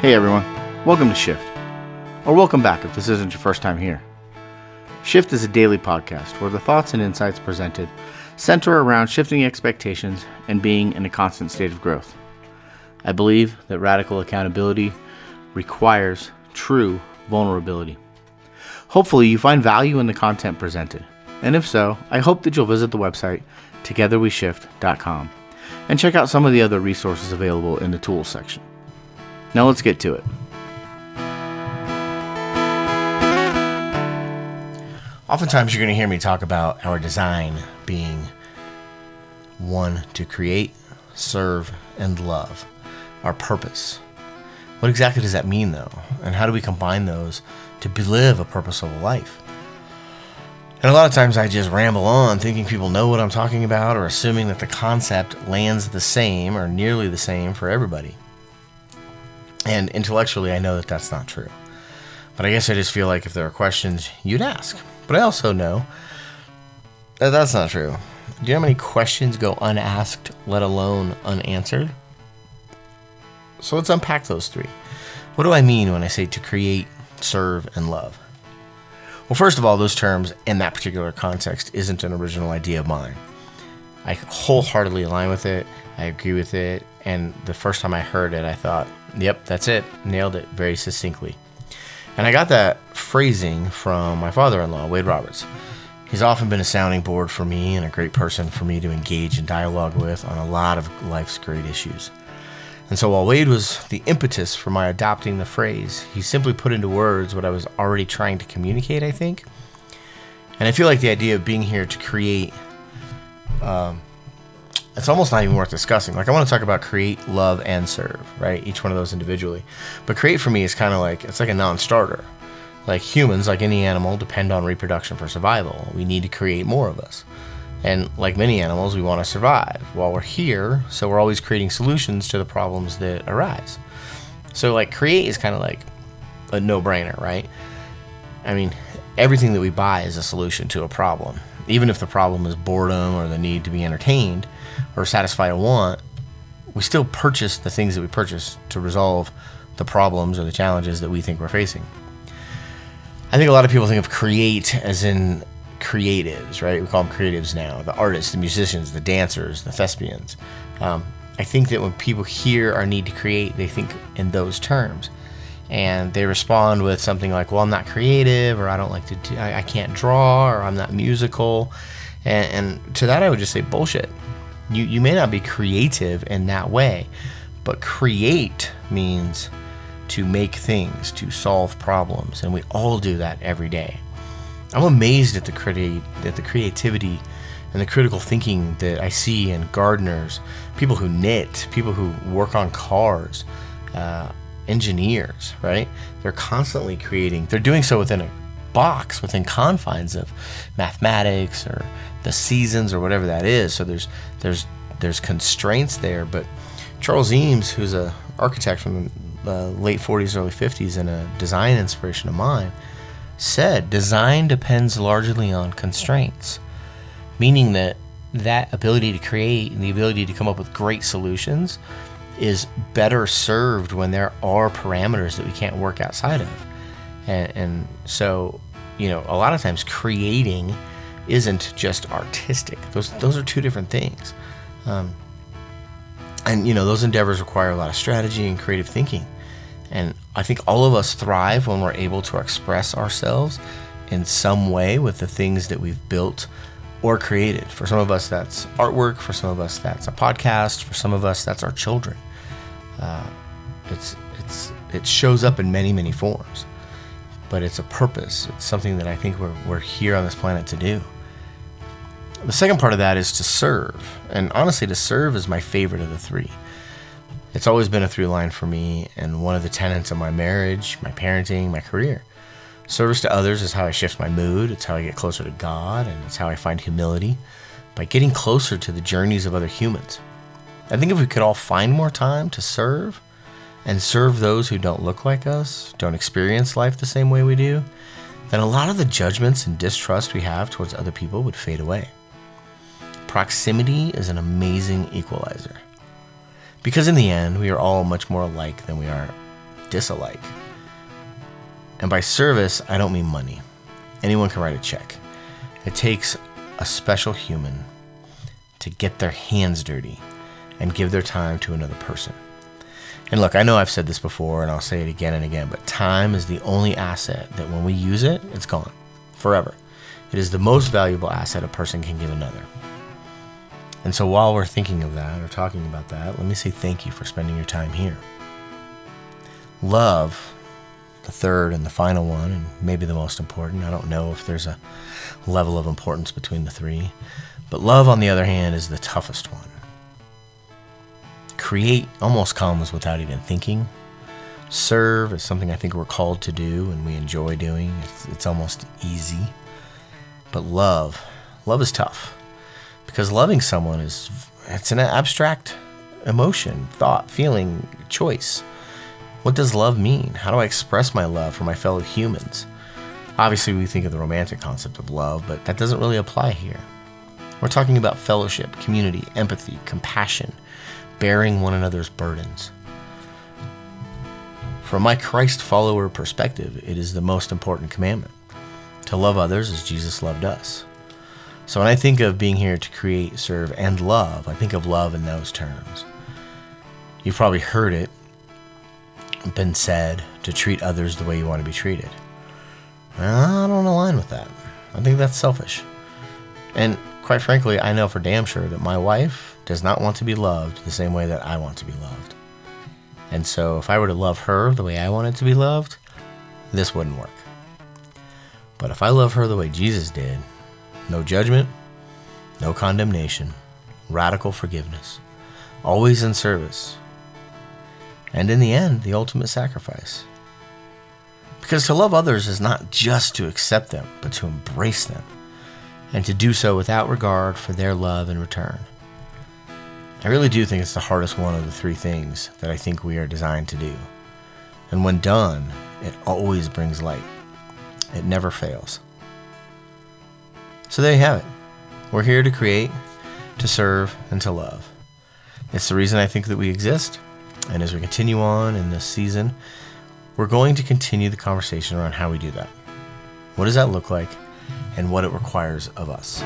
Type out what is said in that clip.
Hey everyone, welcome to Shift. Or welcome back if this isn't your first time here. Shift is a daily podcast where the thoughts and insights presented center around shifting expectations and being in a constant state of growth. I believe that radical accountability requires true vulnerability. Hopefully, you find value in the content presented, and if so, I hope that you'll visit the website togetherweshift.com and check out some of the other resources available in the tools section. Now let's get to it. Oftentimes, you're going to hear me talk about our design being one to create, serve, and love, our purpose. What exactly does that mean, though? And how do we combine those to live a purposeful life? And a lot of times I just ramble on thinking people know what I'm talking about or assuming that the concept lands the same or nearly the same for everybody. And intellectually, I know that that's not true. But I guess I just feel like if there are questions, you'd ask. But I also know that that's not true. Do you know how many questions go unasked, let alone unanswered? So let's unpack those three. What do I mean when I say to create, serve, and love? Well, first of all, those terms in that particular context isn't an original idea of mine. I wholeheartedly align with it. I agree with it. And the first time I heard it, I thought, yep, that's it. Nailed it very succinctly. And I got that phrasing from my father in law, Wade Roberts. He's often been a sounding board for me and a great person for me to engage in dialogue with on a lot of life's great issues. And so while Wade was the impetus for my adopting the phrase, he simply put into words what I was already trying to communicate, I think. And I feel like the idea of being here to create, um, it's almost not even worth discussing. Like, I want to talk about create, love, and serve, right? Each one of those individually. But create for me is kind of like, it's like a non starter. Like humans, like any animal, depend on reproduction for survival. We need to create more of us. And like many animals, we want to survive while we're here, so we're always creating solutions to the problems that arise. So, like, create is kind of like a no brainer, right? I mean, everything that we buy is a solution to a problem. Even if the problem is boredom or the need to be entertained or satisfy a want, we still purchase the things that we purchase to resolve the problems or the challenges that we think we're facing. I think a lot of people think of create as in creatives, right? We call them creatives now the artists, the musicians, the dancers, the thespians. Um, I think that when people hear our need to create, they think in those terms. And they respond with something like, well, I'm not creative, or I don't like to, do, I, I can't draw, or I'm not musical. And, and to that, I would just say, bullshit. You, you may not be creative in that way, but create means to make things, to solve problems. And we all do that every day. I'm amazed at the creati- at the creativity and the critical thinking that I see in gardeners, people who knit, people who work on cars, uh, engineers. Right? They're constantly creating. They're doing so within a box, within confines of mathematics or the seasons or whatever that is. So there's there's there's constraints there. But Charles Eames, who's a architect from the uh, late 40s, early 50s, and a design inspiration of mine said, design depends largely on constraints, meaning that that ability to create and the ability to come up with great solutions is better served when there are parameters that we can't work outside of. And, and so, you know, a lot of times creating isn't just artistic. Those those are two different things. Um, and you know, those endeavors require a lot of strategy and creative thinking. And I think all of us thrive when we're able to express ourselves in some way with the things that we've built or created. For some of us, that's artwork. For some of us, that's a podcast. For some of us, that's our children. Uh, it's it's it shows up in many many forms, but it's a purpose. It's something that I think we're we're here on this planet to do. The second part of that is to serve, and honestly, to serve is my favorite of the three. It's always been a through line for me and one of the tenets of my marriage, my parenting, my career. Service to others is how I shift my mood, it's how I get closer to God, and it's how I find humility by getting closer to the journeys of other humans. I think if we could all find more time to serve and serve those who don't look like us, don't experience life the same way we do, then a lot of the judgments and distrust we have towards other people would fade away. Proximity is an amazing equalizer. Because in the end, we are all much more alike than we are disalike. And by service, I don't mean money. Anyone can write a check. It takes a special human to get their hands dirty and give their time to another person. And look, I know I've said this before and I'll say it again and again, but time is the only asset that when we use it, it's gone forever. It is the most valuable asset a person can give another. And so while we're thinking of that or talking about that, let me say thank you for spending your time here. Love, the third and the final one, and maybe the most important. I don't know if there's a level of importance between the three. But love, on the other hand, is the toughest one. Create almost comes without even thinking. Serve is something I think we're called to do and we enjoy doing. It's, it's almost easy. But love, love is tough because loving someone is it's an abstract emotion, thought, feeling, choice. What does love mean? How do I express my love for my fellow humans? Obviously, we think of the romantic concept of love, but that doesn't really apply here. We're talking about fellowship, community, empathy, compassion, bearing one another's burdens. From my Christ follower perspective, it is the most important commandment to love others as Jesus loved us. So when I think of being here to create, serve, and love, I think of love in those terms. You've probably heard it been said to treat others the way you want to be treated. I don't align with that. I think that's selfish. And quite frankly, I know for damn sure that my wife does not want to be loved the same way that I want to be loved. And so if I were to love her the way I wanted to be loved, this wouldn't work. But if I love her the way Jesus did, no judgment, no condemnation, radical forgiveness, always in service, and in the end, the ultimate sacrifice. Because to love others is not just to accept them, but to embrace them and to do so without regard for their love in return. I really do think it's the hardest one of the three things that I think we are designed to do. And when done, it always brings light. It never fails. So there you have it. We're here to create, to serve, and to love. It's the reason I think that we exist. And as we continue on in this season, we're going to continue the conversation around how we do that. What does that look like? And what it requires of us.